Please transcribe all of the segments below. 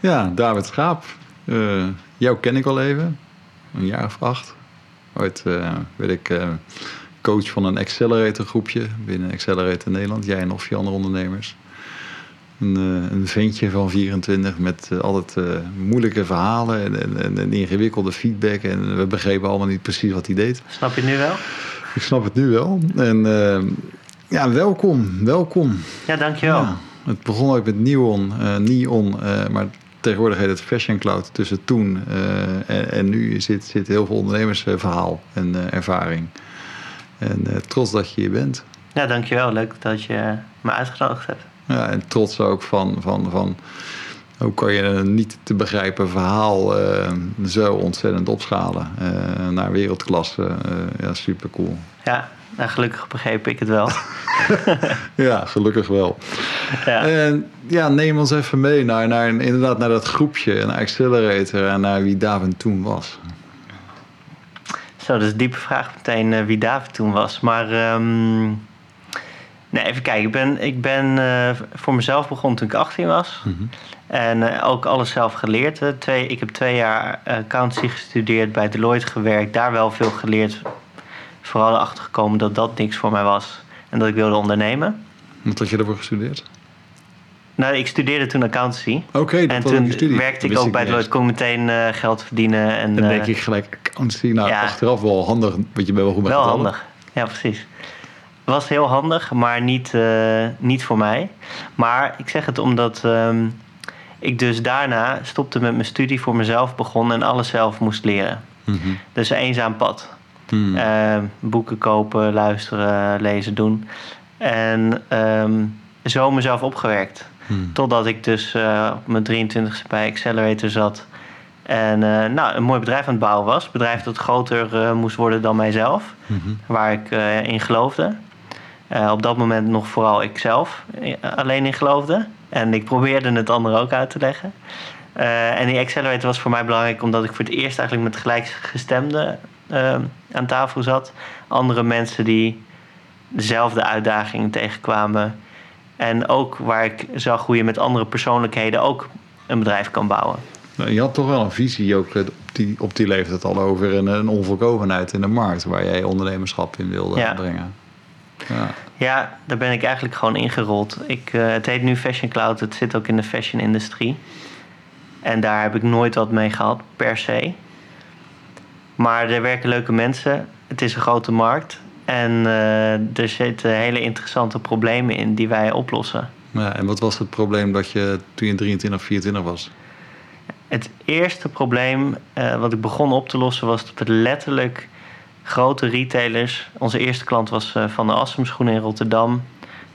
Ja, David Schaap. Uh, jou ken ik al even. Een jaar of acht. Ooit uh, werd ik uh, coach van een Accelerator groepje binnen Accelerator Nederland. Jij en of je andere ondernemers. Een, een ventje van 24 met altijd moeilijke verhalen en, en, en, ingewikkelde feedback. En we begrepen allemaal niet precies wat hij deed. Snap je het nu wel? Ik snap het nu wel. En ja, welkom, welkom. Ja, dankjewel. Ja, het begon ook met Neon, Neon maar tegenwoordig heet het Fashion Cloud. Tussen toen uh, en, en, nu zit, zit heel veel ondernemersverhaal en uh, ervaring. En uh, trots dat je hier bent. Ja, dankjewel. Leuk dat je me uitgenodigd hebt. Ja, en trots ook van, van, van hoe kan je een niet te begrijpen verhaal zo ontzettend opschalen naar wereldklasse. ja, super cool. Ja, nou, gelukkig begreep ik het wel. ja, gelukkig wel. Ja. En ja, neem ons even mee naar, naar, inderdaad naar dat groepje, naar Accelerator en naar wie David toen was. Zo, dat is een diepe vraag meteen uh, wie David toen was. Maar um, nee, even kijken. Ik ben, ik ben uh, voor mezelf begonnen toen ik 18 was. Mm -hmm. En uh, ook alles zelf geleerd. Twee, ik heb twee jaar accountancy gestudeerd, bij Deloitte gewerkt. Daar wel veel geleerd. Vooral erachter gekomen dat dat niks voor mij was. En dat ik wilde ondernemen. Wat had je daarvoor gestudeerd? Nou, ik studeerde toen accountancy. Oké, okay, En toen werkte ik ook bij Deloitte. Kon meteen uh, geld verdienen. En, Dan denk uh, ik gelijk accountancy. Nou, ja. achteraf wel handig. Want je bent wel goed bij Wel handig, ja precies. Was heel handig, maar niet, uh, niet voor mij. Maar ik zeg het omdat um, ik dus daarna stopte met mijn studie voor mezelf begon en alles zelf moest leren. Mm -hmm. Dus een eenzaam pad. Mm. boeken kopen, luisteren, lezen, doen. En um, zo mezelf opgewerkt. Hmm. Totdat ik dus uh, op mijn 23ste bij Accelerator zat. En uh, nou, een mooi bedrijf aan het bouwen was. Een bedrijf dat groter uh, moest worden dan mijzelf. Hmm. Waar ik in geloofde. op dat moment nog vooral ik zelf alleen in geloofde. En ik probeerde het anderen ook uit te leggen. En die Accelerator was voor mij belangrijk omdat ik voor het eerst eigenlijk met gelijkgestemden aan tafel zat. Andere mensen die dezelfde uitdagingen tegenkwamen en ook waar ik zag hoe je met andere persoonlijkheden ook een bedrijf kan bouwen. Nou, je had toch wel een visie ook op die, op die leeftijd al over een, een onvolkomenheid in de markt waar jij ondernemerschap in wilde ja. brengen. Ja. ja, daar ben ik eigenlijk gewoon ingerold. Ik, uh, het heet nu Fashion Cloud, het zit ook in de fashion industrie. En daar heb ik nooit wat mee gehad, per se. Maar er werken leuke mensen. Het is een grote markt. En uh, er zitten hele interessante problemen in die wij oplossen. Ja, en wat was het probleem dat je toen je 23 of 24 was? Het eerste probleem uh, wat ik begon op te lossen was dat we letterlijk grote retailers. Onze eerste klant was uh, van de Assem Schoenen in Rotterdam.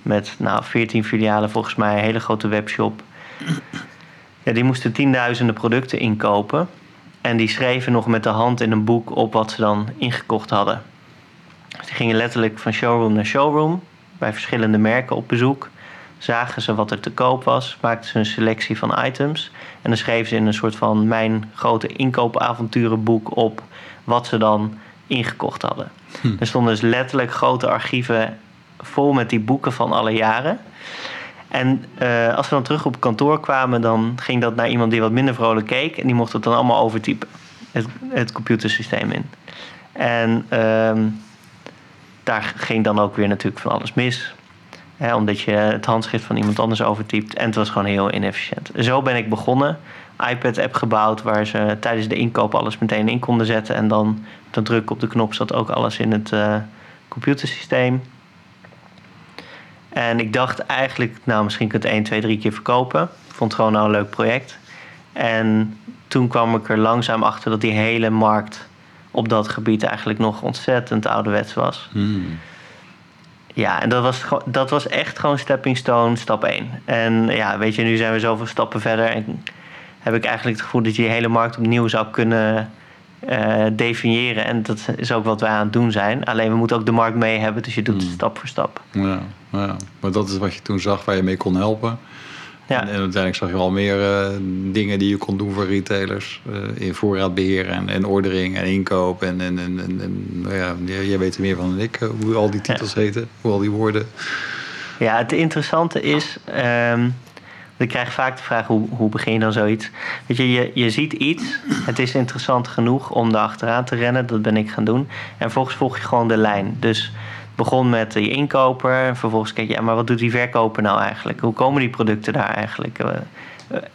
Met nou, 14 filialen, volgens mij een hele grote webshop. Ja, die moesten tienduizenden producten inkopen. En die schreven nog met de hand in een boek op wat ze dan ingekocht hadden. Ze gingen letterlijk van showroom naar showroom bij verschillende merken op bezoek. Zagen ze wat er te koop was, maakten ze een selectie van items. En dan schreven ze in een soort van mijn grote inkoopavonturenboek op wat ze dan ingekocht hadden. Hm. Er stonden dus letterlijk grote archieven vol met die boeken van alle jaren. En uh, als we dan terug op kantoor kwamen, dan ging dat naar iemand die wat minder vrolijk keek. En die mocht het dan allemaal overtypen. Het, het computersysteem in. En uh, daar ging dan ook weer natuurlijk van alles mis. Hè, omdat je het handschrift van iemand anders overtypt. En het was gewoon heel inefficiënt. Zo ben ik begonnen. iPad-app gebouwd waar ze tijdens de inkoop alles meteen in konden zetten. En dan met een druk op de knop zat ook alles in het uh, computersysteem. En ik dacht eigenlijk, nou misschien kan het 1, 2, 3 keer verkopen. Ik vond het gewoon nou een leuk project. En toen kwam ik er langzaam achter dat die hele markt op dat gebied eigenlijk nog ontzettend ouderwets was. Hmm. Ja, en dat was, dat was echt gewoon stepping stone, stap 1. En ja, weet je, nu zijn we zoveel stappen verder. En heb ik eigenlijk het gevoel dat je die hele markt opnieuw zou kunnen uh, definiëren. En dat is ook wat wij aan het doen zijn. Alleen we moeten ook de markt mee hebben, dus je doet het hmm. stap voor stap. Ja, ja, maar dat is wat je toen zag waar je mee kon helpen. Ja. En, uiteindelijk zag je al meer uh, dingen die je kon doen voor retailers. Uh, in voorraadbeheer en, en ordering en inkoop. En, en, en, en nou ja, jij weet er meer van dan ik, hoe al die titels ja. heten, hoe al die woorden. Ja, het interessante is, um, ik krijg vaak de vraag, hoe, hoe begin je dan zoiets? Weet je, je, je ziet iets, het is interessant genoeg om daar achteraan te rennen. Dat ben ik gaan doen. En vervolgens volg je gewoon de lijn. Dus begon met die inkoper. Vervolgens kijk je, ja, maar wat doet die verkoper nou eigenlijk? Hoe komen die producten daar eigenlijk? Uh,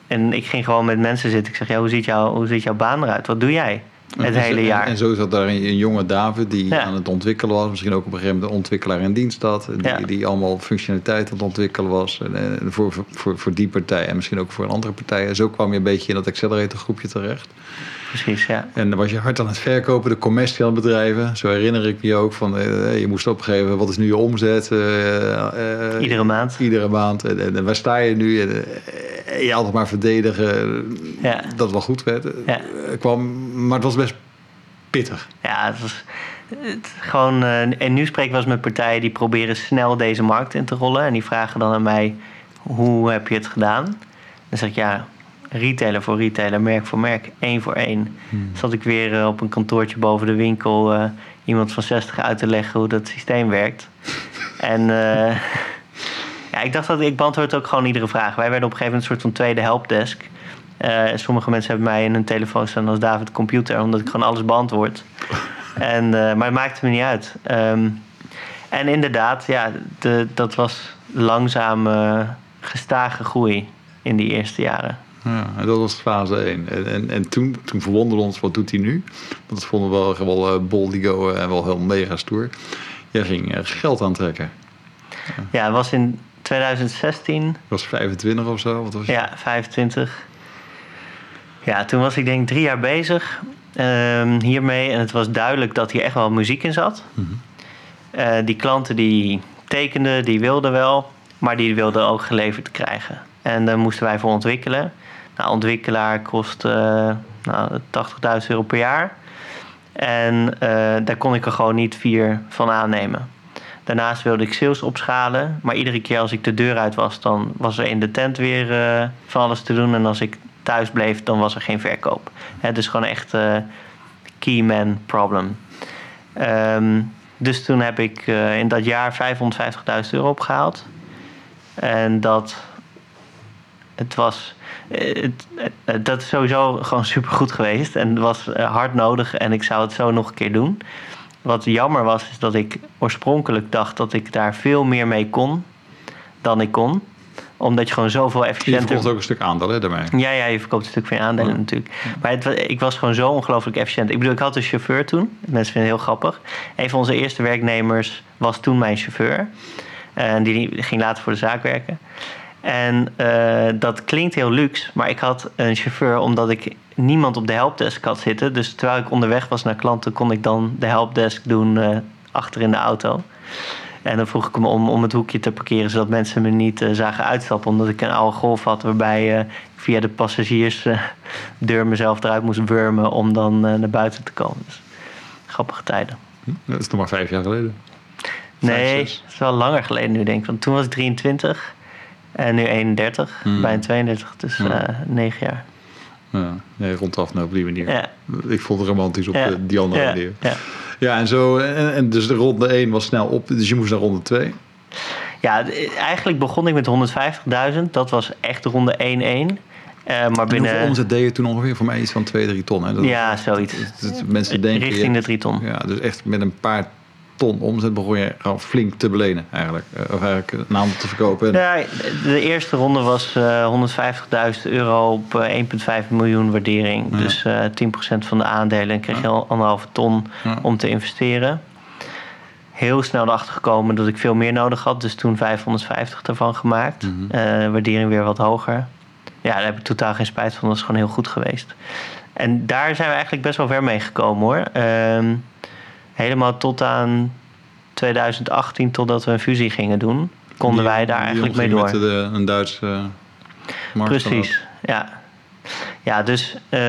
en ik ging gewoon met mensen zitten. Ik zeg, ja, hoe ziet, jou, hoe ziet jouw baan eruit? Wat doe jij? Het hele jaar. En, zo zat daar een, jonge David die aan het ontwikkelen was. Misschien ook op een gegeven moment de ontwikkelaar in dienst had. Die, die allemaal functionaliteit aan het ontwikkelen was. En, voor, voor, voor die partij en misschien ook voor een andere partij. En zo kwam je een beetje in dat accelerator groepje terecht. Precies, ja. En dan was je hard aan het verkopen, de het bedrijven. Zo herinner ik me ook van, uh, je moest opgeven, wat is nu je omzet? Uh, iedere maand. Iedere maand. En, en, waar sta je nu? En, je altijd maar verdedigen ja. dat het wel goed werd. Ja. kwam, maar het was best pittig. Ja, het was het, gewoon. en nu spreek ik wel eens met partijen die proberen snel deze markt in te rollen. En die vragen dan aan mij: hoe heb je het gedaan? Dan zeg ik ja retailer voor retailer, merk voor merk, één voor één. Hmm. Zat ik weer eh, op een kantoortje boven de winkel uh, iemand van 60 uit te leggen hoe dat systeem werkt. en uh, ja, ik dacht dat ik beantwoord ook gewoon iedere vraag. Wij werden op een gegeven moment een soort van tweede helpdesk. sommige mensen hebben mij in hun telefoon staan als David Computer, omdat ik gewoon alles beantwoord. en, maar het maakte me niet uit. Um, en inderdaad, ja, de, dat was langzame, gestage groei in die eerste jaren. Ja, dat was fase 1. En, en, en toen, toen verwonderde ons, wat doet hij nu? Want dat vonden we wel, wel uh, boldigo en wel heel mega stoer. Jij ging uh, geld aantrekken. Ja, ja, het was in 2016. was 25 of zo? Wat was je? Ja, 25. Ja, toen was ik denk drie jaar bezig um, hiermee. En het was duidelijk dat hier echt wel muziek in zat. Mm -hmm. die klanten die tekenden, die wilden wel. Maar die wilden ook geleverd krijgen. En daar moesten wij voor ontwikkelen. Nou, ontwikkelaar kost uh, nou, 80.000 euro per jaar. En uh, daar kon ik er gewoon niet vier van aannemen. Daarnaast wilde ik sales opschalen. Maar iedere keer als ik de deur uit was, dan was er in de tent weer uh, van alles te doen. En als ik thuis bleef, dan was er geen verkoop. Het is gewoon echt key man problem. Um, dus toen heb ik in dat jaar 550.000 euro opgehaald. En dat het was. Het, dat is sowieso gewoon super goed geweest. En het was eh, hard nodig en ik zou het zo nog een keer doen. Wat jammer was, is dat ik oorspronkelijk dacht dat ik daar veel meer mee kon dan ik kon omdat je gewoon zoveel efficiënter... Je verkoopt ook een stuk aandelen daarmee. Ja, ja, je verkoopt een stuk van je aandelen natuurlijk. Maar het, ik was gewoon zo ongelooflijk efficiënt. Ik bedoel, ik had een chauffeur toen. Mensen vinden het heel grappig. Een van onze eerste werknemers was toen mijn chauffeur. En die ging later voor de zaak werken. En uh, dat klinkt heel luxe, maar ik had een chauffeur omdat ik niemand op de helpdesk had zitten. Dus terwijl ik onderweg was naar klanten, kon ik dan de helpdesk doen uh, achter in de auto. En dan vroeg ik hem om, om het hoekje te parkeren, zodat mensen me niet uh, zagen uitstappen. Omdat ik een oude golf had waarbij ik via de passagiersdeur mezelf eruit moest wurmen om dan naar buiten te komen. Dus grappige tijden. Dat is nog maar vijf jaar geleden. nee, dat is wel langer geleden nu denk ik. Want toen was ik 23. En nu 31, mm. bijna 32, dus uh, 9 jaar. Ja, nee, rondaf nou op die manier. Ja. Ik vond het romantisch op ja. die andere ja. manier. Ja. ja, en zo. En, en, dus de ronde 1 was snel op, dus je moest naar ronde 2. Ja, eigenlijk begon ik met 150.000. Dat was echt ronde 1-1. Uh, maar binnen... hoeveel omzet deed je toen ongeveer? Voor mij iets van 2, 3 ton. Hè? Dat, ja, zoiets. Dat, dat, mensen denken, Richting de 3 ton. Ja, dus echt met een paar ton omzet begon je gewoon flink te belenen eigenlijk. Eh, of eigenlijk een aantal te verkopen. Ja, de eerste ronde was uh, eh, 150.000 euro op 1,5 eh, miljoen waardering. Dus uh, 10% van de aandelen en kreeg je al anderhalve ton om te investeren. Heel snel erachter gekomen dat ik veel meer nodig had. Dus toen 550 ervan gemaakt. Mm waardering weer wat hoger. Ja, daar heb ik totaal geen spijt van. Dat is gewoon heel goed geweest. En daar zijn we eigenlijk best wel ver mee gekomen hoor. Ehm, helemaal tot aan 2018, totdat we een fusie gingen doen, konden wij daar eigenlijk mee door. Met de, een Duitse uh, Precies, ja. Ja, dus um,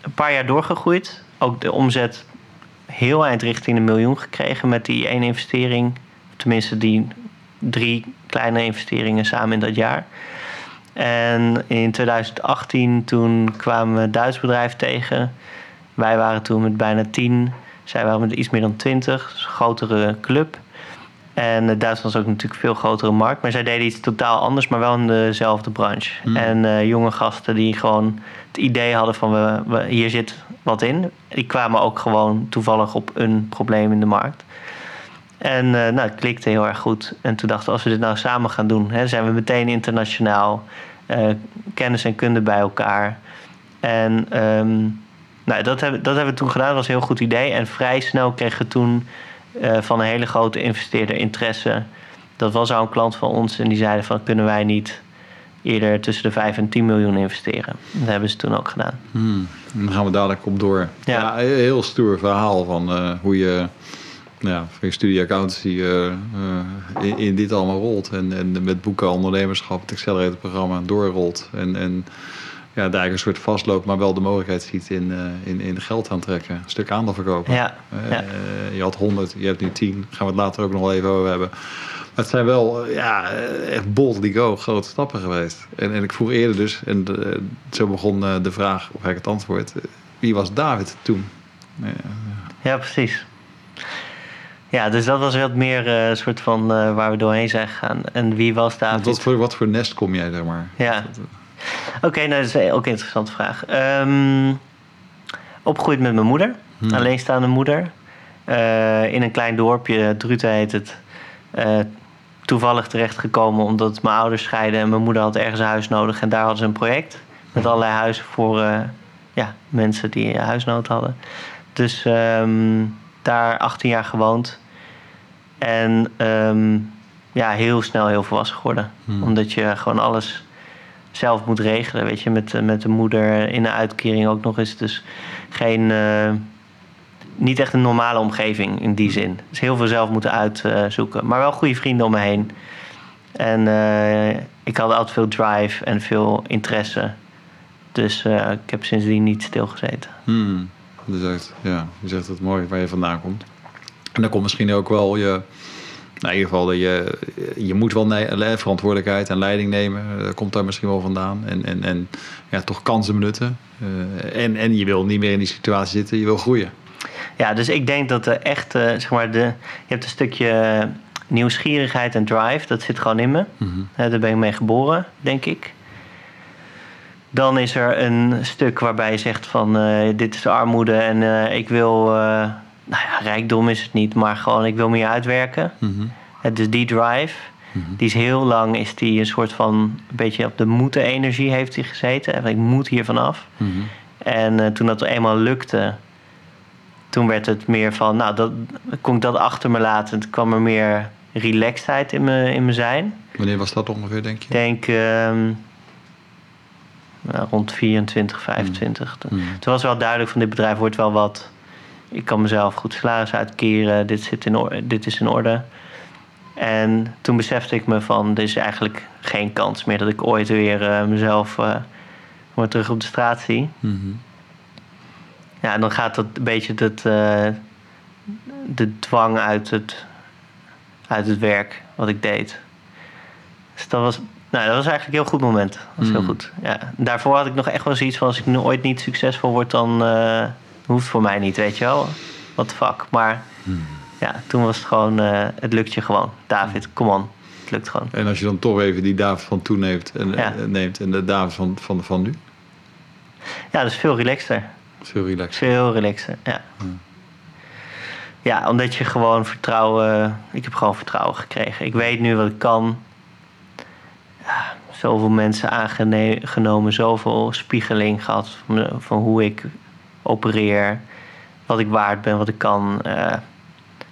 een paar jaar doorgegroeid. Ook de omzet heel eind richting de miljoen gekregen met die ene investering. Tenminste, die drie kleine investeringen samen in dat jaar. En in 2018 toen kwamen we een Duits bedrijf tegen. Wij waren toen met bijna tien zij waren met iets meer dan 20, dus een grotere club. En Duitsland is ook natuurlijk een veel grotere markt. Maar zij deden iets totaal anders, maar wel in dezelfde branche. Hmm. En jonge gasten die gewoon het idee hadden van we, we, hier zit wat in. Die kwamen ook gewoon toevallig op een probleem in de markt. En uh, nou, het klikte heel erg goed. En toen dachten we, als we dit nou samen gaan doen, hè, zijn we meteen internationaal. Uh, kennis en kunde bij elkaar. En um, nou, dat, hebben, dat hebben we toen gedaan, dat was een heel goed idee. En vrij snel kregen we toen uh, van een hele grote investeerder interesse. Dat was al een klant van ons en die zeiden van kunnen wij niet eerder tussen de 5 en 10 miljoen investeren. Dat hebben ze toen ook gedaan. Hmm. Dan gaan we dadelijk op door. Ja, ja een heel stoer verhaal van uh, hoe je ja, voor je studie accountancy uh, uh, in, in, dit allemaal rolt. En, en met boeken ondernemerschap, het accelerator programma doorrolt. En, en ja, daar een soort vastloopt, maar wel de mogelijkheid ziet in, uh, in, in geld aantrekken. Een stuk aandeel verkopen. Ja, ja. je had 100, je hebt nu 10. Daar gaan we het later ook nog wel even over hebben. Maar het zijn wel ja, echt boldly go grote stappen geweest. En, en ik vroeg eerder dus, en de, zo begon de vraag, of ik het antwoord. Wie was David toen? Ja, precies. Ja, dus dat was wat meer een uh, soort van uh, waar we doorheen zijn gegaan. En wie was David? Wat voor, wat voor nest kom jij, zeg maar? Ja. Oké, okay, nou, dat is ook een interessante vraag. Um, opgegroeid met mijn moeder. Hmm. Alleenstaande moeder. Uh, in een klein dorpje, Druten heet het. toevallig terechtgekomen omdat mijn ouders scheiden... en mijn moeder had ergens een huis nodig. En daar hadden ze een project. Met allerlei huizen voor ja, mensen die huisnood hadden. Dus... Um, daar 18 jaar gewoond. En um, ja, heel snel heel volwassen geworden. Hmm. Omdat je gewoon alles zelf moet regelen. Weet je, met, met de moeder in de uitkering ook nog eens. Dus geen. Uh, niet echt een normale omgeving in die zin. Dus heel veel zelf moeten uitzoeken. Maar wel goede vrienden om me heen. En uh, ik had altijd veel drive en veel interesse. Dus ik heb sindsdien niet stilgezeten. Hmm. Dus echt, ja, je zegt het mooi waar je vandaan komt. En dan komt misschien ook wel je, in ieder geval, je, je moet wel verantwoordelijkheid en leiding nemen. Dat komt daar misschien wel vandaan. En, en, en ja, toch kansen benutten. Uh, en, en je wil niet meer in die situatie zitten, je wil groeien. Ja, dus ik denk dat de echte, zeg maar, de, je hebt een stukje nieuwsgierigheid en drive, dat zit gewoon in me. Mm-hmm. Daar ben ik mee geboren, denk ik. Dan is er een stuk waarbij je zegt van uh, dit is de armoede en uh, ik wil, nou ja, rijkdom is het niet, maar gewoon ik wil meer uitwerken. Mm-hmm. Dus die drive, mm-hmm. die is heel lang, is die een soort van, een beetje op de moeten energie heeft hij gezeten. En ik moet hier vanaf. Mm-hmm. En toen dat eenmaal lukte, toen werd het meer van, nou, dat, kon ik dat achter me laten. Het kwam er meer relaxedheid in mijn in me zijn. Wanneer was dat ongeveer, denk je? Ik denk... Ehm, nou, rond 24, 25. Mm. Mm. Toen was wel duidelijk van dit bedrijf wordt wel wat. Ik kan mezelf goed salaris uitkeren. Dit, zit in orde, dit is in orde. En toen besefte ik me van, er is eigenlijk geen kans meer dat ik ooit weer uh, mezelf uh, terug op de straat zie. Mm-hmm. Ja, en dan gaat dat een beetje dat, uh, de dwang uit het, uit het werk wat ik deed. Dus dat was nou, dat was eigenlijk een heel goed moment. Dat was heel goed. Ja. Daarvoor had ik nog echt wel zoiets van... als ik nu ooit niet succesvol word, dan hoeft voor mij niet, weet je wel. Wat fuck. Maar mm. ja, toen was het gewoon... Uh, het lukt je gewoon. David, kom on. Het lukt gewoon. En als je dan toch even die David van toen neemt... en, ja. neemt, en de David van, van, van nu? Ja, dat is veel relaxter. Veel relaxter. Veel relaxter, ja. Hmm. Ja, omdat je gewoon vertrouwen... Ik heb gewoon vertrouwen gekregen. Ik weet nu wat ik kan ja, zoveel mensen aangenomen, zoveel spiegeling gehad van, van, hoe ik opereer, wat ik waard ben, wat ik kan. Uh,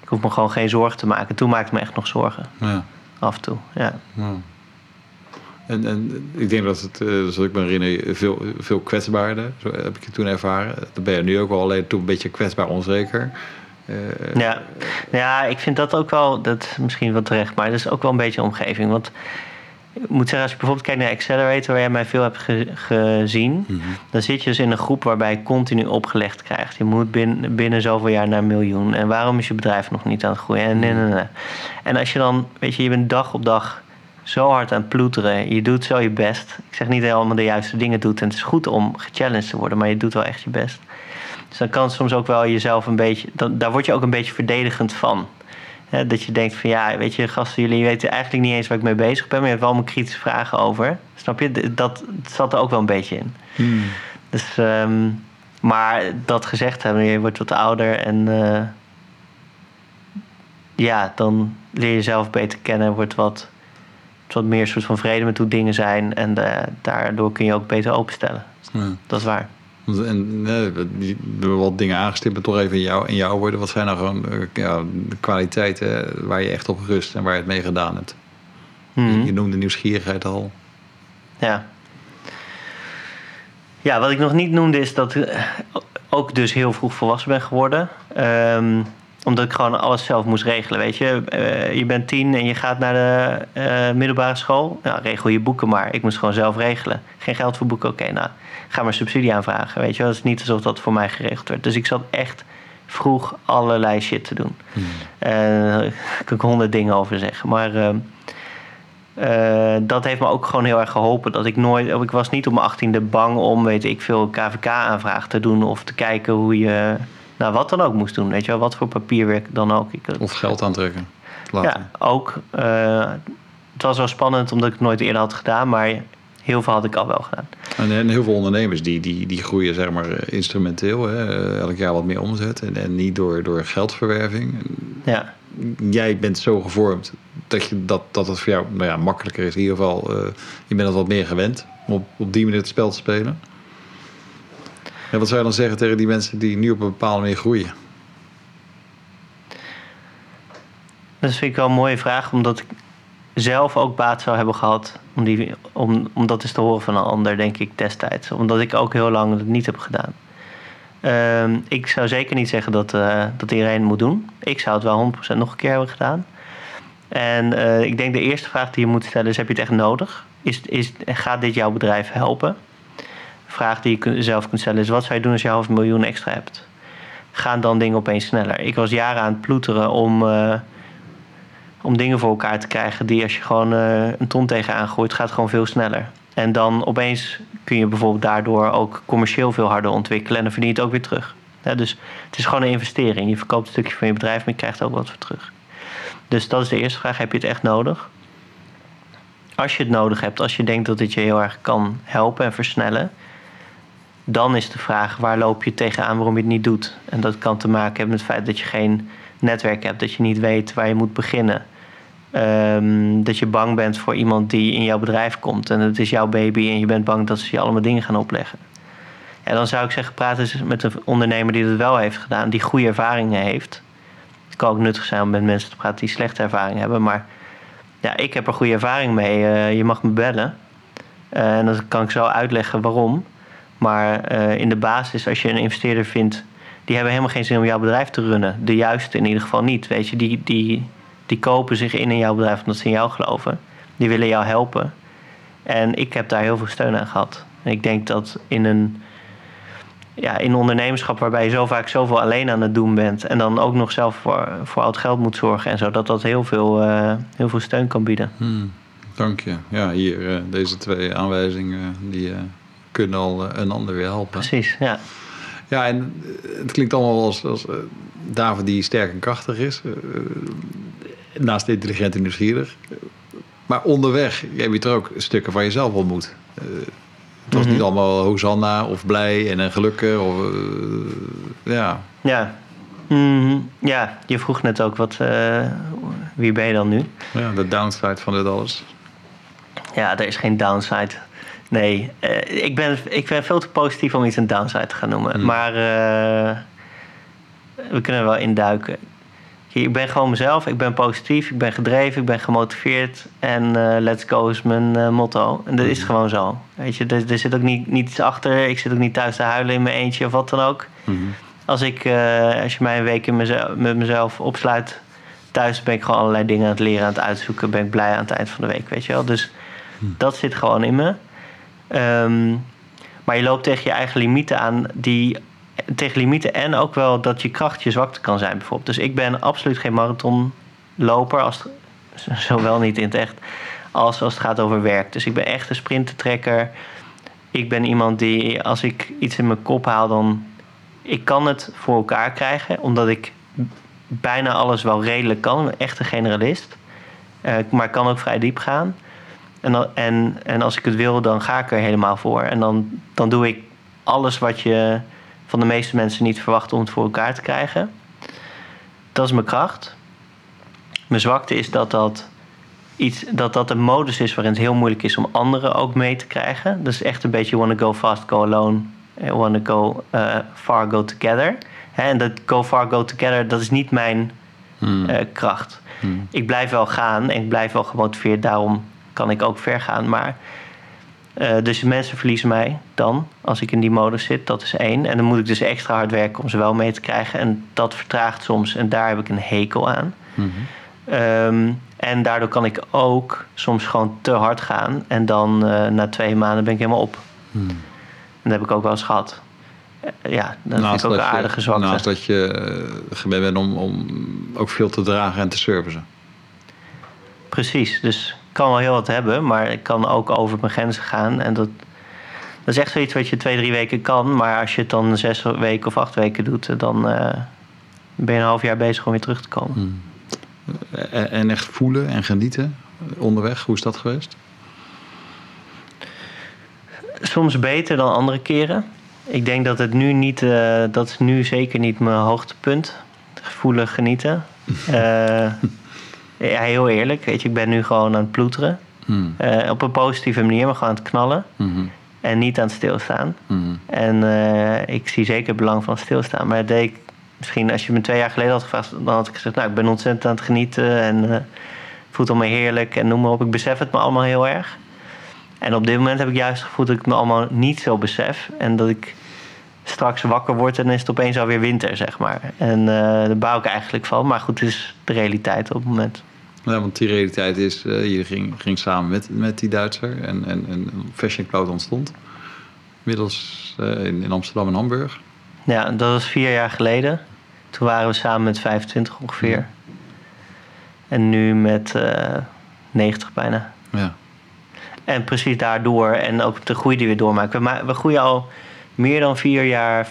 ik hoef me gewoon geen zorgen te maken. Toen maakte me echt nog zorgen. Ja. Af en toe, ja. ja. En, en ik denk dat het, zoals ik me herinner, veel, veel kwetsbaarder. Zo heb ik je toen ervaren. Dan ben je nu ook wel alleen toen een beetje kwetsbaar onzeker. Uh, ja. ja, ik vind dat ook wel, dat misschien wel terecht, maar dat is ook wel een beetje omgeving. Want ik moet zeggen, als je bijvoorbeeld kijkt naar Accelerator, waar jij mij veel hebt gezien, mhm. dan zit je dus in een groep waarbij je continu opgelegd krijgt. Je moet binnen, binnen zoveel jaar naar een miljoen. En waarom is je bedrijf nog niet aan het groeien? En, en, en, en als je dan, weet je, je bent dag op dag zo hard aan het ploeteren. Je doet zo je best. Ik zeg niet dat je allemaal de juiste dingen doet. En het is goed om gechallenged te worden, maar je doet wel echt je best. Dus dan kan soms ook wel jezelf een beetje. Dan, daar word je ook een beetje verdedigend van. Hè, dat je denkt van ja, weet je, gasten, jullie weten eigenlijk niet eens waar ik mee bezig ben, maar je hebt wel mijn kritische vragen over. Snap je? Dat zat er ook wel een beetje in. Hmm. Dus, ehm, maar dat gezegd hebben, je wordt wat ouder en eh, ja, dan leer je jezelf beter kennen, wordt wat, wat meer soort van vrede met hoe dingen zijn en eh, daardoor kun je ook beter openstellen. Dat is waar. En nee, we we hebben wat dingen aangestipt, maar toch even in jou, in jouw woorden. Wat zijn nou gewoon eh, ja, de kwaliteiten waar je echt op rust en waar je het mee gedaan hebt? Mhm. Je noemde nieuwsgierigheid al. Ja. Ja, wat ik nog niet noemde is dat ik eh, ook dus heel vroeg volwassen ben geworden. Ehm, omdat ik gewoon alles zelf moest regelen, weet je. Eh, je bent tien en je gaat naar de eh, middelbare school. Nou, regel je boeken maar. Ik moest gewoon zelf regelen. Geen geld voor boeken, oké, nou, ga maar subsidie aanvragen, weet je. Het is niet alsof dat voor mij geregeld werd. Dus ik zat echt vroeg allerlei shit te doen. En daar kan ik honderd dingen over zeggen. Maar ehm, eh, dat heeft me ook gewoon heel erg geholpen. Dat ik nooit, ik was niet op mijn achttiende bang om, weet ik veel, KVK-aanvraag te doen. Of te kijken hoe je, nou wat dan ook moest doen. Weet je wel, wat voor papierwerk dan ook. Ik, Of geld aantrekken. Later. ja, ook. eh, het was wel spannend omdat ik het nooit eerder had gedaan. Maar heel veel had ik al wel gedaan. En, en heel veel ondernemers die, die, die groeien zeg maar instrumenteel. Hè? Elk jaar wat meer omzet. En, en niet door, door geldverwerving. Ja, Jij bent zo gevormd dat, je, dat, dat het voor jou nou ja, makkelijker is. In ieder geval, eh, je bent het wat meer gewend om op, op die manier het spel te spelen. En wat zou je dan zeggen tegen die mensen die nu op een bepaalde manier groeien? dat vind ik wel een mooie vraag. Omdat ik zelf ook baat zou hebben gehad om, die, om, om dat eens te horen van een ander, denk ik, destijds. Omdat ik ook heel lang het niet heb gedaan. Ehm, ik zou zeker niet zeggen dat, eh, dat iedereen moet doen. Ik zou het wel 100% nog een keer hebben gedaan. En eh, ik denk de eerste vraag die je moet stellen is: heb je het echt nodig? Is, is, gaat dit jouw bedrijf helpen? Vraag die je zelf kunt stellen is: wat zou je doen als je half miljoen extra hebt? Gaan dan dingen opeens sneller? Ik was jaren aan het ploeteren om, eh, om dingen voor elkaar te krijgen die als je gewoon eh, een ton tegenaan gooit, gaat gewoon veel sneller. En dan opeens kun je bijvoorbeeld daardoor ook commercieel veel harder ontwikkelen en dan verdien je het ook weer terug. Dus het is gewoon een investering. Je verkoopt een stukje van je bedrijf, maar je krijgt ook wat voor terug. Dus dat is de eerste vraag. Heb je het echt nodig? Als je het nodig hebt, als je denkt dat dit je heel erg kan helpen en versnellen, dan is de vraag waar loop je tegenaan waarom je het niet doet. En dat kan te maken hebben met het feit dat je geen netwerk hebt, dat je niet weet waar je moet beginnen. Ehm, dat je bang bent voor iemand die in jouw bedrijf komt en het is jouw baby en je bent bang dat ze je allemaal dingen gaan opleggen. En dan zou ik zeggen, praat eens met een ondernemer die dat wel heeft gedaan, die goede ervaringen heeft. Het kan ook nuttig zijn om met mensen te praten die slechte ervaring hebben, maar ja, ik heb er goede ervaring mee. Eh, je mag me bellen. Eh, en dan kan ik zo uitleggen waarom. Maar eh, in de basis, als je een investeerder vindt, die hebben helemaal geen zin om jouw bedrijf te runnen. De juiste in ieder geval niet. Weet je, die, die, die kopen zich in in jouw bedrijf omdat ze in jou geloven. Die willen jou helpen. En ik heb daar heel veel steun aan gehad. En ik denk dat in een, ja, in ondernemerschap waarbij je zo vaak zoveel alleen aan het doen bent. en dan ook nog zelf voor, voor oud geld moet zorgen en zo, dat dat heel veel, eh, heel veel steun kan bieden. Hmm, dank je. Ja, hier, eh, deze twee aanwijzingen die kunnen al eh, een ander weer helpen. Precies, ja. Ja, en eh, het klinkt allemaal als, als eh, David die sterk en krachtig is. naast intelligent en nieuwsgierig. Maar onderweg heb je er ook stukken van jezelf ontmoet. Het was Mhm. niet allemaal Hosanna of blij en een gelukkig. Of, ja, Ja. Mhm. ja, je vroeg net ook wat, wie ben je dan nu? ja, de downside van dit alles. Ja, er is geen downside. Nee, eh, ik, ben, ik ben veel te positief om iets een downside te gaan noemen. Hmm. Maar eh, we kunnen er wel induiken. Ik ben gewoon mezelf, ik ben positief, ik ben gedreven, ik ben gemotiveerd. En eh, let's go is mijn motto. En dat is Mhm. gewoon zo. Weet je, er, er zit ook niet, niet iets achter. Ik zit ook niet thuis te huilen in mijn eentje of wat dan ook. Mhm. Als, ik, als je mij een week in mezelf, met mezelf opsluit thuis, ben ik gewoon allerlei dingen aan het leren, aan het uitzoeken. Ben ik blij aan het eind van de week, weet je wel. Dus dat zit gewoon in me. Ehm, maar je loopt tegen je eigen limieten aan, die, tegen limieten en ook wel dat je kracht je zwakte kan zijn, bijvoorbeeld. Dus ik ben absoluut geen marathonloper, als, zowel niet in het echt, als als het gaat over werk. Dus ik ben echt een sprintentrekker. Ik ben iemand die, als ik iets in mijn kop haal, dan ik kan het voor elkaar krijgen, omdat ik bijna alles wel redelijk kan. Echt een generalist. Uh, maar ik kan ook vrij diep gaan. En, en, en als ik het wil, dan ga ik er helemaal voor. En dan, dan doe ik alles wat je van de meeste mensen niet verwacht om het voor elkaar te krijgen. Dat is mijn kracht. Mijn zwakte is dat dat, iets, dat dat een modus is waarin het heel moeilijk is om anderen ook mee te krijgen. Dat is echt een beetje wanna go fast, go alone. Eh, wanna go uh, far, go together. en dat go far, go together, dat is niet mijn hmm. uh, kracht. Hmm. Ik blijf wel gaan en ik blijf wel gemotiveerd. Daarom kan ik ook ver gaan. Maar uh, dus mensen verliezen mij dan als ik in die modus zit. Dat is één. En dan moet ik dus extra hard werken om ze wel mee te krijgen. En dat vertraagt soms. En daar heb ik een hekel aan. Mm -hmm. en daardoor kan ik ook soms gewoon te hard gaan. En dan uh, na twee maanden ben ik helemaal op. Mm. En dat heb ik ook wel eens gehad. Uh, ja, dat naast vind ik ook een aardige zwakte. Naast dat je gewend bent om, om ook veel te dragen en te servicen. Precies. Dus kan wel heel wat hebben, maar ik kan ook over mijn grenzen gaan. En dat, dat is echt zoiets wat je twee, drie weken kan. Maar als je het dan zes weken of acht weken doet, dan uh, ben je een half jaar bezig om weer terug te komen. Hmm. En echt voelen en genieten onderweg, hoe is dat geweest? Soms beter dan andere keren. Ik denk dat het nu niet, uh, dat is nu zeker niet mijn hoogtepunt. Voelen, genieten. uh, Ja, heel eerlijk. Weet je, ik ben nu gewoon aan het ploeteren. Hmm. Eh, op een positieve manier, maar gewoon aan het knallen. Hmm. En niet aan het stilstaan. Hmm. En uh, ik zie zeker het belang van stilstaan. Maar dat deed ik misschien als je me twee jaar geleden had gevraagd, dan had ik gezegd: Nou, ik ben ontzettend aan het genieten en uh, voelt me heerlijk en noem maar op. Ik besef het me allemaal heel erg. En op dit moment heb ik juist het gevoel dat ik het me allemaal niet zo besef. En dat ik straks wakker word en is het opeens alweer winter, zeg maar. En uh, daar bouw ik eigenlijk van. Maar goed, het is de realiteit op het moment. Ja, want die realiteit is, uh, je ging, ging samen met, met die Duitser en, en, en Fashion Cloud ontstond. Inmiddels uh, in, in, Amsterdam en Hamburg. Ja, dat was vier jaar geleden. Toen waren we samen met 25 ongeveer. En nu met uh, 90 bijna. Ja. En precies daardoor, en ook de groei die we doormaken. We, we groeien al meer dan vier jaar 50%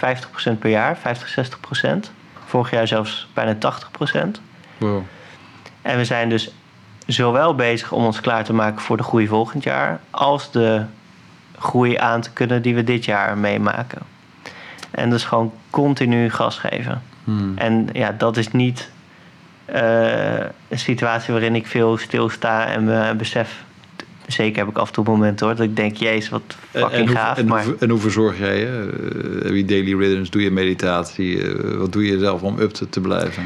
per jaar, 50, 60%. Vorig jaar zelfs bijna 80%. Wow. En we zijn dus zowel bezig om ons klaar te maken voor de groei volgend jaar, als de groei aan te kunnen die we dit jaar meemaken. En dus gewoon continu gas geven. Hmm. En ja, dat is niet uh, een situatie waarin ik veel stilsta en me besef. Zeker heb ik af en toe momenten hoor, dat ik denk, jezus, wat fucking en, en gaaf. En, maar... en hoe verzorg jij je? Uh, heb je daily rhythms? Doe je meditatie? Uh, wat doe je zelf om up te, te blijven?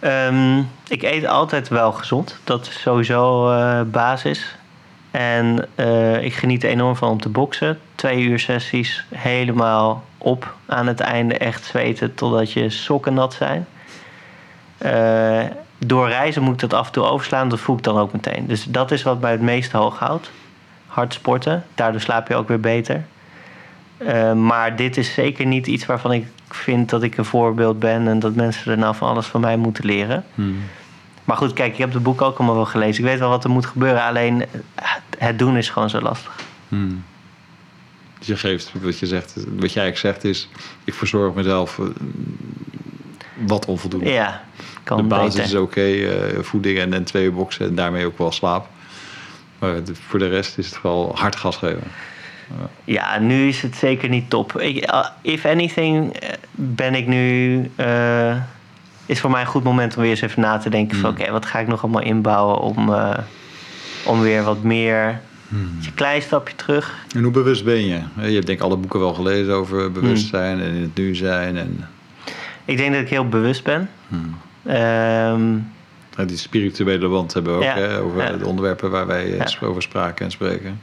Um, ik eet altijd wel gezond. Dat is sowieso uh, basis. En uh, ik geniet enorm van om te boksen. Twee uur sessies, helemaal op aan het einde. Echt zweten totdat je sokken nat zijn. Uh, door reizen moet ik dat af en toe overslaan. Dat voel ik dan ook meteen. Dus dat is wat mij het meest hoog houdt. Hard sporten. Daardoor slaap je ook weer beter. maar dit is zeker niet iets waarvan ik vind dat ik een voorbeeld ben en dat mensen er nou van alles van mij moeten leren. Hmm. Maar goed, kijk, ik heb het boek ook allemaal wel gelezen. Ik weet wel wat er moet gebeuren, alleen het doen is gewoon zo lastig. Hmm. Dus je geeft wat je zegt, wat jij eigenlijk zegt is: ik verzorg mezelf eh, wat onvoldoende. Ja, kan De basis beter. is oké, okay, uh, voeding en, en twee boksen en daarmee ook wel slaap. Maar voor de rest is het vooral hard gas geven. Ja, nu is het zeker niet top. Ik, if anything eh, ben ik nu... Uh, is voor mij een goed moment om weer eens even na te denken... van hmm. oké, wat ga ik nog allemaal inbouwen om, uh, om weer wat meer... Hmm. Een klein stapje terug. En hoe bewust ben je? Je hebt denk ik alle boeken wel gelezen over bewustzijn hmm. en in het nu zijn. En... Ik denk dat ik heel bewust ben. Hmm. Um, die spirituele band hebben we ook, ja, hè, over ja. de onderwerpen waar wij ja. over spraken en spreken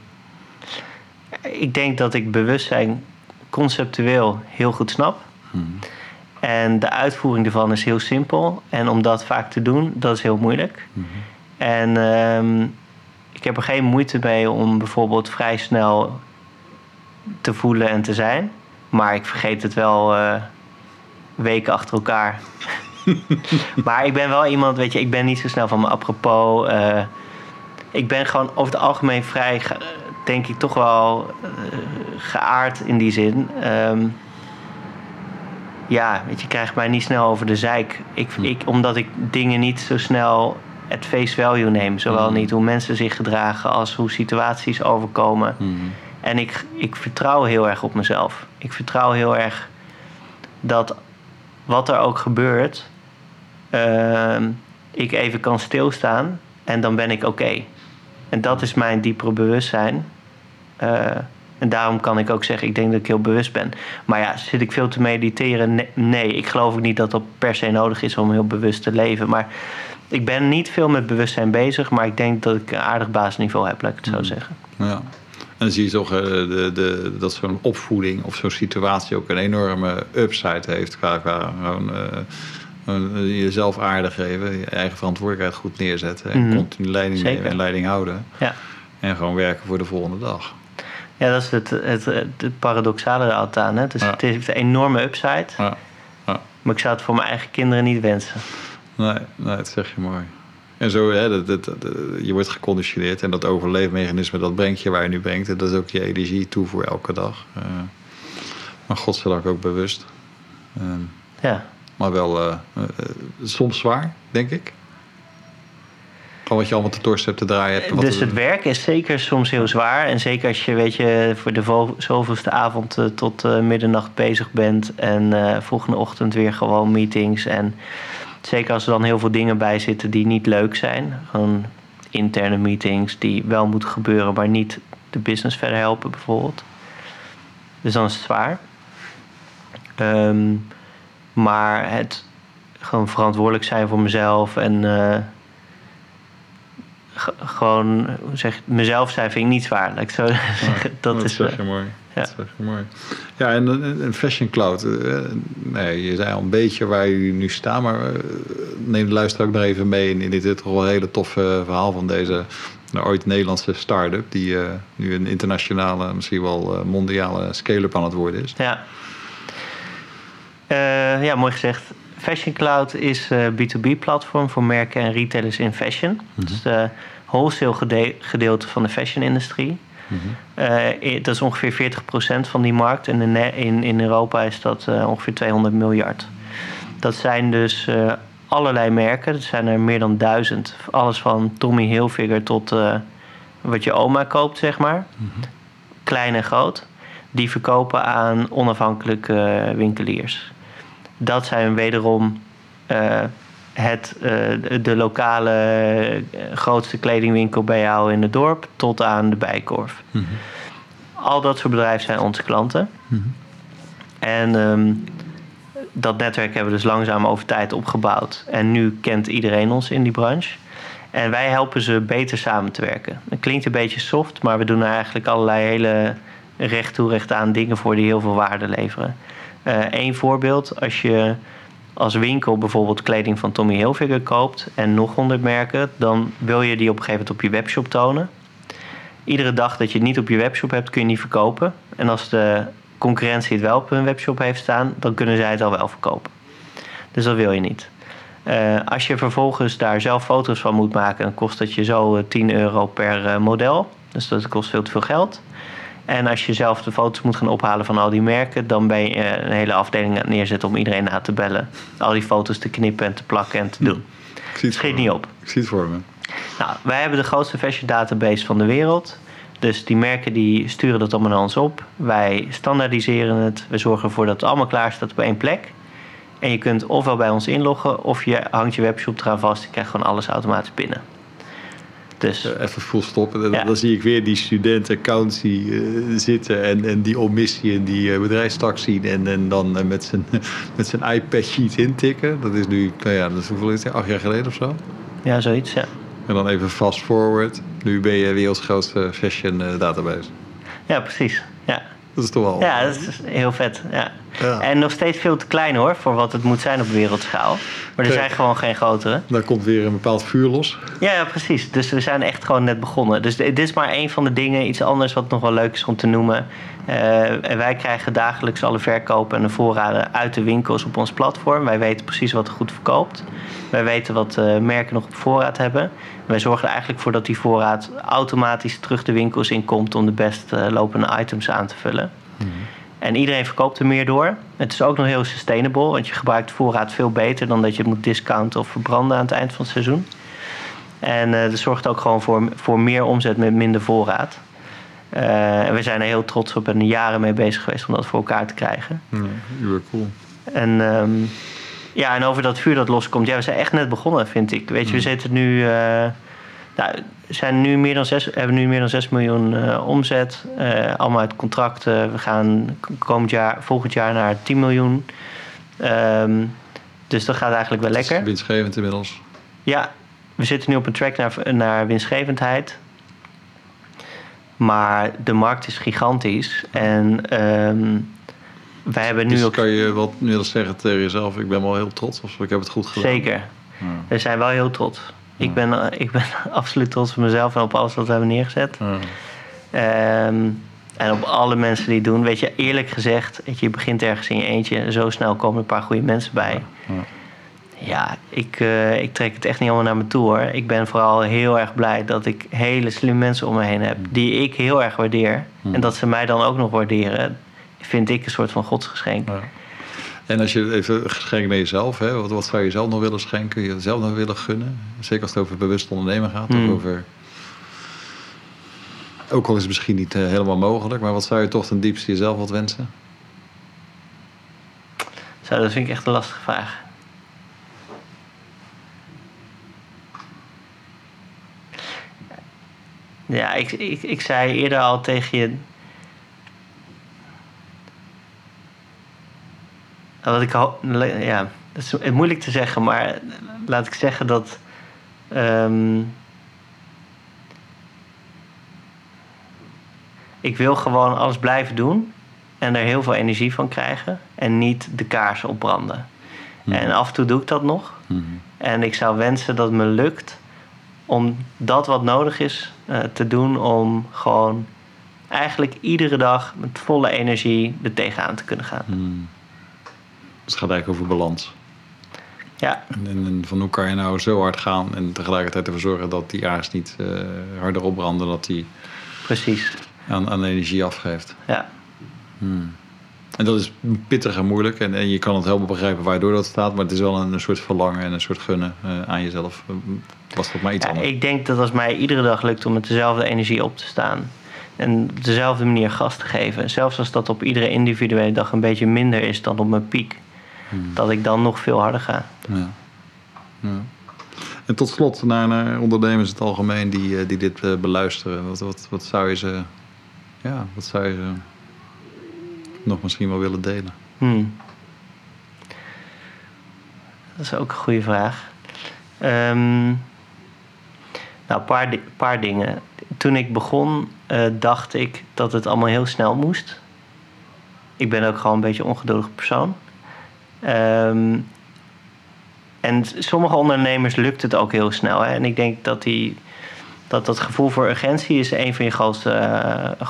ik denk dat ik bewustzijn conceptueel heel goed snap. Hmm. En de uitvoering ervan is heel simpel. En om dat vaak te doen, dat is heel moeilijk. Hmm. En um, ik heb er geen moeite mee om bijvoorbeeld vrij snel te voelen en te zijn. Maar ik vergeet het wel uh, weken achter elkaar. maar ik ben wel iemand, weet je, ik ben niet zo snel van me apropos. Uh, ik ben gewoon over het algemeen vrij denk ik toch wel uh, geaard in die zin. Um, ja, weet je, krijgt mij niet snel over de zeik. Ik, Hm. ik, omdat ik dingen niet zo snel at face value neem. Zowel Mhm. niet hoe mensen zich gedragen als hoe situaties overkomen. Mhm. En ik, ik vertrouw heel erg op mezelf. Ik vertrouw heel erg dat wat er ook gebeurt, ehm, ik even kan stilstaan en dan ben ik oké. En dat is mijn diepere bewustzijn. Eh, en daarom kan ik ook zeggen, ik denk dat ik heel bewust ben. Maar ja, zit ik veel te mediteren? Ne- Nee, ik geloof ook niet dat dat per se nodig is om heel bewust te leven. Maar ik ben niet veel met bewustzijn bezig, maar ik denk dat ik een aardig basisniveau heb, laat ik het zo Mhm. zeggen. Ja. En dan zie je toch eh, de, de, dat zo'n opvoeding of zo'n situatie ook een enorme upside heeft. Qua, qua gewoon, eh, eh, jezelf aardig geven, je eigen verantwoordelijkheid goed neerzetten. En Mhm. continu leiding Zeker. nemen en leiding houden. Ja. En gewoon werken voor de volgende dag. Ja, dat is het, het, het, het paradoxale er altijd aan. Hè? Dus Ja. het heeft een enorme upside. Ja. Ja. Maar ik zou het voor mijn eigen kinderen niet wensen. Nee, nee, dat zeg je mooi. En zo, hè, dat, dat, dat- je wordt geconditioneerd en dat overleefmechanisme, dat brengt je waar je nu brengt. En dat is ook je energie toe voor elke dag. Eh, maar godzijdank ook bewust. Ehm, Ja, maar wel eh, eh, soms zwaar, denk ik. Gewoon wat je allemaal te torsen hebt te draaien hebt. dus het werk is zeker soms heel zwaar. En zeker als je, weet je, voor de zoveelste avond eh, tot eh, middernacht bezig bent. En eh volgende ochtend weer gewoon meetings. En zeker als er dan heel veel dingen bij zitten die niet leuk zijn. Gewoon interne meetings die wel moeten gebeuren, maar niet de business verder helpen bijvoorbeeld. Dus dan is het zwaar. Ehm, maar het gewoon verantwoordelijk zijn voor mezelf en eh, gewoon, zeg je, mezelf zijn vind ik niet zwaar. Laat ik zo zeggen. Dat dat is, zeg eh, je mooi. ja. Dat zeg je mooi. Ja, en een een Fashion Cloud. eh, nee, je zei al een beetje waar jullie nu staan, maar eh, neem de luisteraar ook nog even mee in, in dit toch wel hele toffe verhaal van deze nou, ooit Nederlandse start-up, die eh, nu een internationale, misschien wel eh, mondiale scale-up aan het worden is. Ja. Eh, ja, mooi gezegd. Fashion Cloud is een B2B-platform voor merken en retailers in fashion. Dat is de wholesale gede- gedeelte van de fashion-industrie. Eh, i- dat is ongeveer 40% van die markt. En in, in, Europa is dat eh, ongeveer 200 miljard. Dat zijn dus eh, allerlei merken. Dat zijn er meer dan duizend. Alles van Tommy Hilfiger tot eh, wat je oma koopt, zeg maar. Klein en groot. Die verkopen aan onafhankelijke eh, winkeliers. Dat zijn wederom eh, het, eh, de- lokale eh, grootste kledingwinkel bij jou in het dorp tot aan de bijkorf. Al dat soort bedrijven zijn onze klanten. En ehm, dat netwerk hebben we dus langzaam over tijd opgebouwd. En nu kent iedereen ons in die branche. En wij helpen ze beter samen te werken. Dat klinkt een beetje soft, maar we doen er eigenlijk allerlei hele recht toe recht aan dingen voor die heel veel waarde leveren. Eén voorbeeld, als je als winkel bijvoorbeeld kleding van Tommy Hilfiger koopt en nog 100 merken, dan wil je die op een gegeven moment op je webshop tonen. Iedere dag dat je het niet op je webshop hebt, kun je niet verkopen. En als de concurrentie het wel op hun webshop heeft staan, dan kunnen zij het al wel verkopen. Dus dat wil je niet. Eh, als je vervolgens daar zelf foto's van moet maken, dan kost dat je zo eh, 10 euro per eh, model. Dus dat kost veel te veel geld. En als je zelf de foto's moet gaan ophalen van al die merken, dan ben je een hele afdeling aan het neerzetten om iedereen na te bellen. Al die foto's te knippen en te plakken en te doen. Ik zie het Schiet niet op. Ik zie het voor me. Nou, wij hebben de grootste fashion database van de wereld. Dus die merken die sturen dat allemaal naar ons op. Wij standaardiseren het. We zorgen ervoor dat het allemaal klaar staat op één plek. En je kunt ofwel bij ons inloggen of je hangt je webshop eraan vast. Je krijgt gewoon alles automatisch binnen. Dus Even full stop. Dan, Ja. dan zie ik weer die student accountancy eh, zitten en, en die omissie en die uh, bedrijfstak zien en, en dan eh, met zijn, met zijn iPad sheet intikken. Dat is nu, nou ja, dat is hoeveel is het? Acht jaar geleden of zo. ja, zoiets. Ja, En dan even fast forward. Nu ben je werelds grootste fashion database. ja precies. Ja. Dat is toch wel... ja, dat is heel vet. Ja. Ja. En nog steeds veel te klein hoor, voor wat het moet zijn op wereldschaal. Maar er Kijk. zijn gewoon geen grotere. Daar komt weer een bepaald vuur los. Ja, ja, precies. Dus we zijn echt gewoon net begonnen. Dus dit is maar een van de dingen, iets anders wat nog wel leuk is om te noemen. En wij krijgen dagelijks alle verkopen en de voorraden uit de winkels op ons platform. Wij weten precies wat er goed verkoopt. Wij weten wat eh, merken nog op voorraad hebben. Wij zorgen er eigenlijk voor dat die voorraad automatisch terug de winkels in komt om de best eh, lopende items aan te vullen. En iedereen verkoopt er meer door. Het is ook nog heel sustainable, want je gebruikt voorraad veel beter dan dat je het moet discounten of verbranden aan het eind van het seizoen. En uh, dat zorgt ook gewoon voor, voor meer omzet met minder voorraad. Uh, en we zijn er heel trots op en jaren mee bezig geweest om dat voor elkaar te krijgen. Ja, cool. En, um, ja, en over dat vuur dat loskomt. Ja, we zijn echt net begonnen, vind ik. Weet je, we zitten nu. Uh, nou, zijn nu meer dan 6, hebben nu meer dan 6 miljoen uh, omzet. Uh, allemaal uit contracten. We gaan komend jaar, volgend jaar naar 10 miljoen. Um, dus dat gaat eigenlijk wel lekker. Winstgevend inmiddels. Ja, we zitten nu op een track naar, naar winstgevendheid. Maar de markt is gigantisch. En um, wij hebben nu dus ook... kan je wat willen zeggen tegen jezelf? Ik ben wel heel trots of ik heb het goed gedaan. Zeker. Ja. We zijn wel heel trots. Ik ben, ik ben absoluut trots op mezelf en op alles wat we hebben neergezet. Um, en op alle mensen die het doen. Weet je, eerlijk gezegd, weet je, je begint ergens in je eentje. Zo snel komen een paar goede mensen bij. Ja, ja ik, uh, ik trek het echt niet allemaal naar me toe hoor. Ik ben vooral heel erg blij dat ik hele slimme mensen om me heen heb. Die ik heel erg waardeer. En dat ze mij dan ook nog waarderen. Vind ik een soort van godsgeschenk. Ja. En als je even geschenk naar jezelf, hè, wat, wat zou je zelf nog willen schenken, je zelf nog willen gunnen? Zeker als het over bewust ondernemen gaat, Hmm. of over. Ook al is het misschien niet uh, helemaal mogelijk, maar wat zou je toch ten diepste jezelf wat wensen? Zo, dat vind ik echt een lastige vraag. Ja, ik, ik, ik zei eerder al tegen je. Wat ik. Ja, dat is moeilijk te zeggen, maar laat ik zeggen dat. Um, ik wil gewoon alles blijven doen en er heel veel energie van krijgen en niet de kaars opbranden. Mm. En af en toe doe ik dat nog. Mm. En ik zou wensen dat het me lukt om dat wat nodig is uh, te doen om gewoon eigenlijk iedere dag met volle energie er tegenaan te kunnen gaan. Mm. Dus het gaat eigenlijk over balans. Ja. En, en, van hoe kan je nou zo hard gaan en tegelijkertijd ervoor zorgen dat die aars niet uh, harder opbranden, dat die Precies. Aan, aan energie afgeeft. Ja. Hmm. En dat is pittig en moeilijk. En, en, je kan het helemaal begrijpen waardoor dat staat. Maar het is wel een, een soort verlangen en een soort gunnen uh, aan jezelf. Was dat maar iets ja, anders? Ik denk dat als mij iedere dag lukt om met dezelfde energie op te staan. En op dezelfde manier gas te geven. Zelfs als dat op iedere individuele dag een beetje minder is dan op mijn piek. Hmm. Dat ik dan nog veel harder ga. Ja. ja. En tot slot naar, naar ondernemers in het algemeen die, die dit uh, beluisteren. Wat, wat, wat zou je ze ja, wat zou je nog misschien wel willen delen? Hmm. Dat is ook een goede vraag. Um, nou, een paar, di paar dingen. Toen ik begon, uh, dacht ik dat het allemaal heel snel moest. Ik ben ook gewoon een beetje een ongeduldige persoon. Um, en sommige ondernemers lukt het ook heel snel. Hè? En ik denk dat die dat dat gevoel voor urgentie is een van je grootste uh,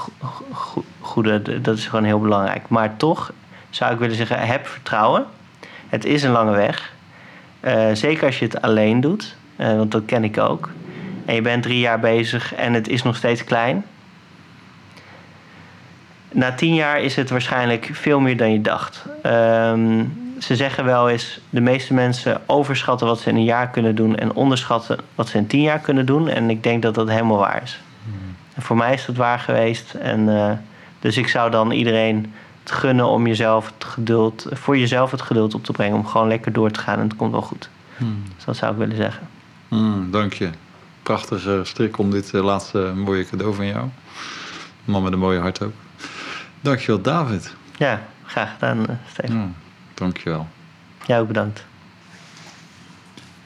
go goede. Dat is gewoon heel belangrijk. Maar toch zou ik willen zeggen, heb vertrouwen. Het is een lange weg. Uh, zeker als je het alleen doet, uh, want dat ken ik ook. En je bent drie jaar bezig en het is nog steeds klein. Na tien jaar is het waarschijnlijk veel meer dan je dacht. Um, ze zeggen wel eens, de meeste mensen overschatten wat ze in een jaar kunnen doen en onderschatten wat ze in tien jaar kunnen doen. En ik denk dat dat helemaal waar is. Hmm. En voor mij is dat waar geweest. En, uh, dus ik zou dan iedereen het gunnen om jezelf het geduld, voor jezelf het geduld op te brengen. Om gewoon lekker door te gaan en het komt wel goed. Hmm. Dus dat zou ik willen zeggen. Hmm, dank je. Prachtige strik om dit uh, laatste mooie cadeau van jou. Man met een mooie hart ook. Dankjewel David. Ja, graag gedaan Steven. Ja, dankjewel. Jij ook bedankt.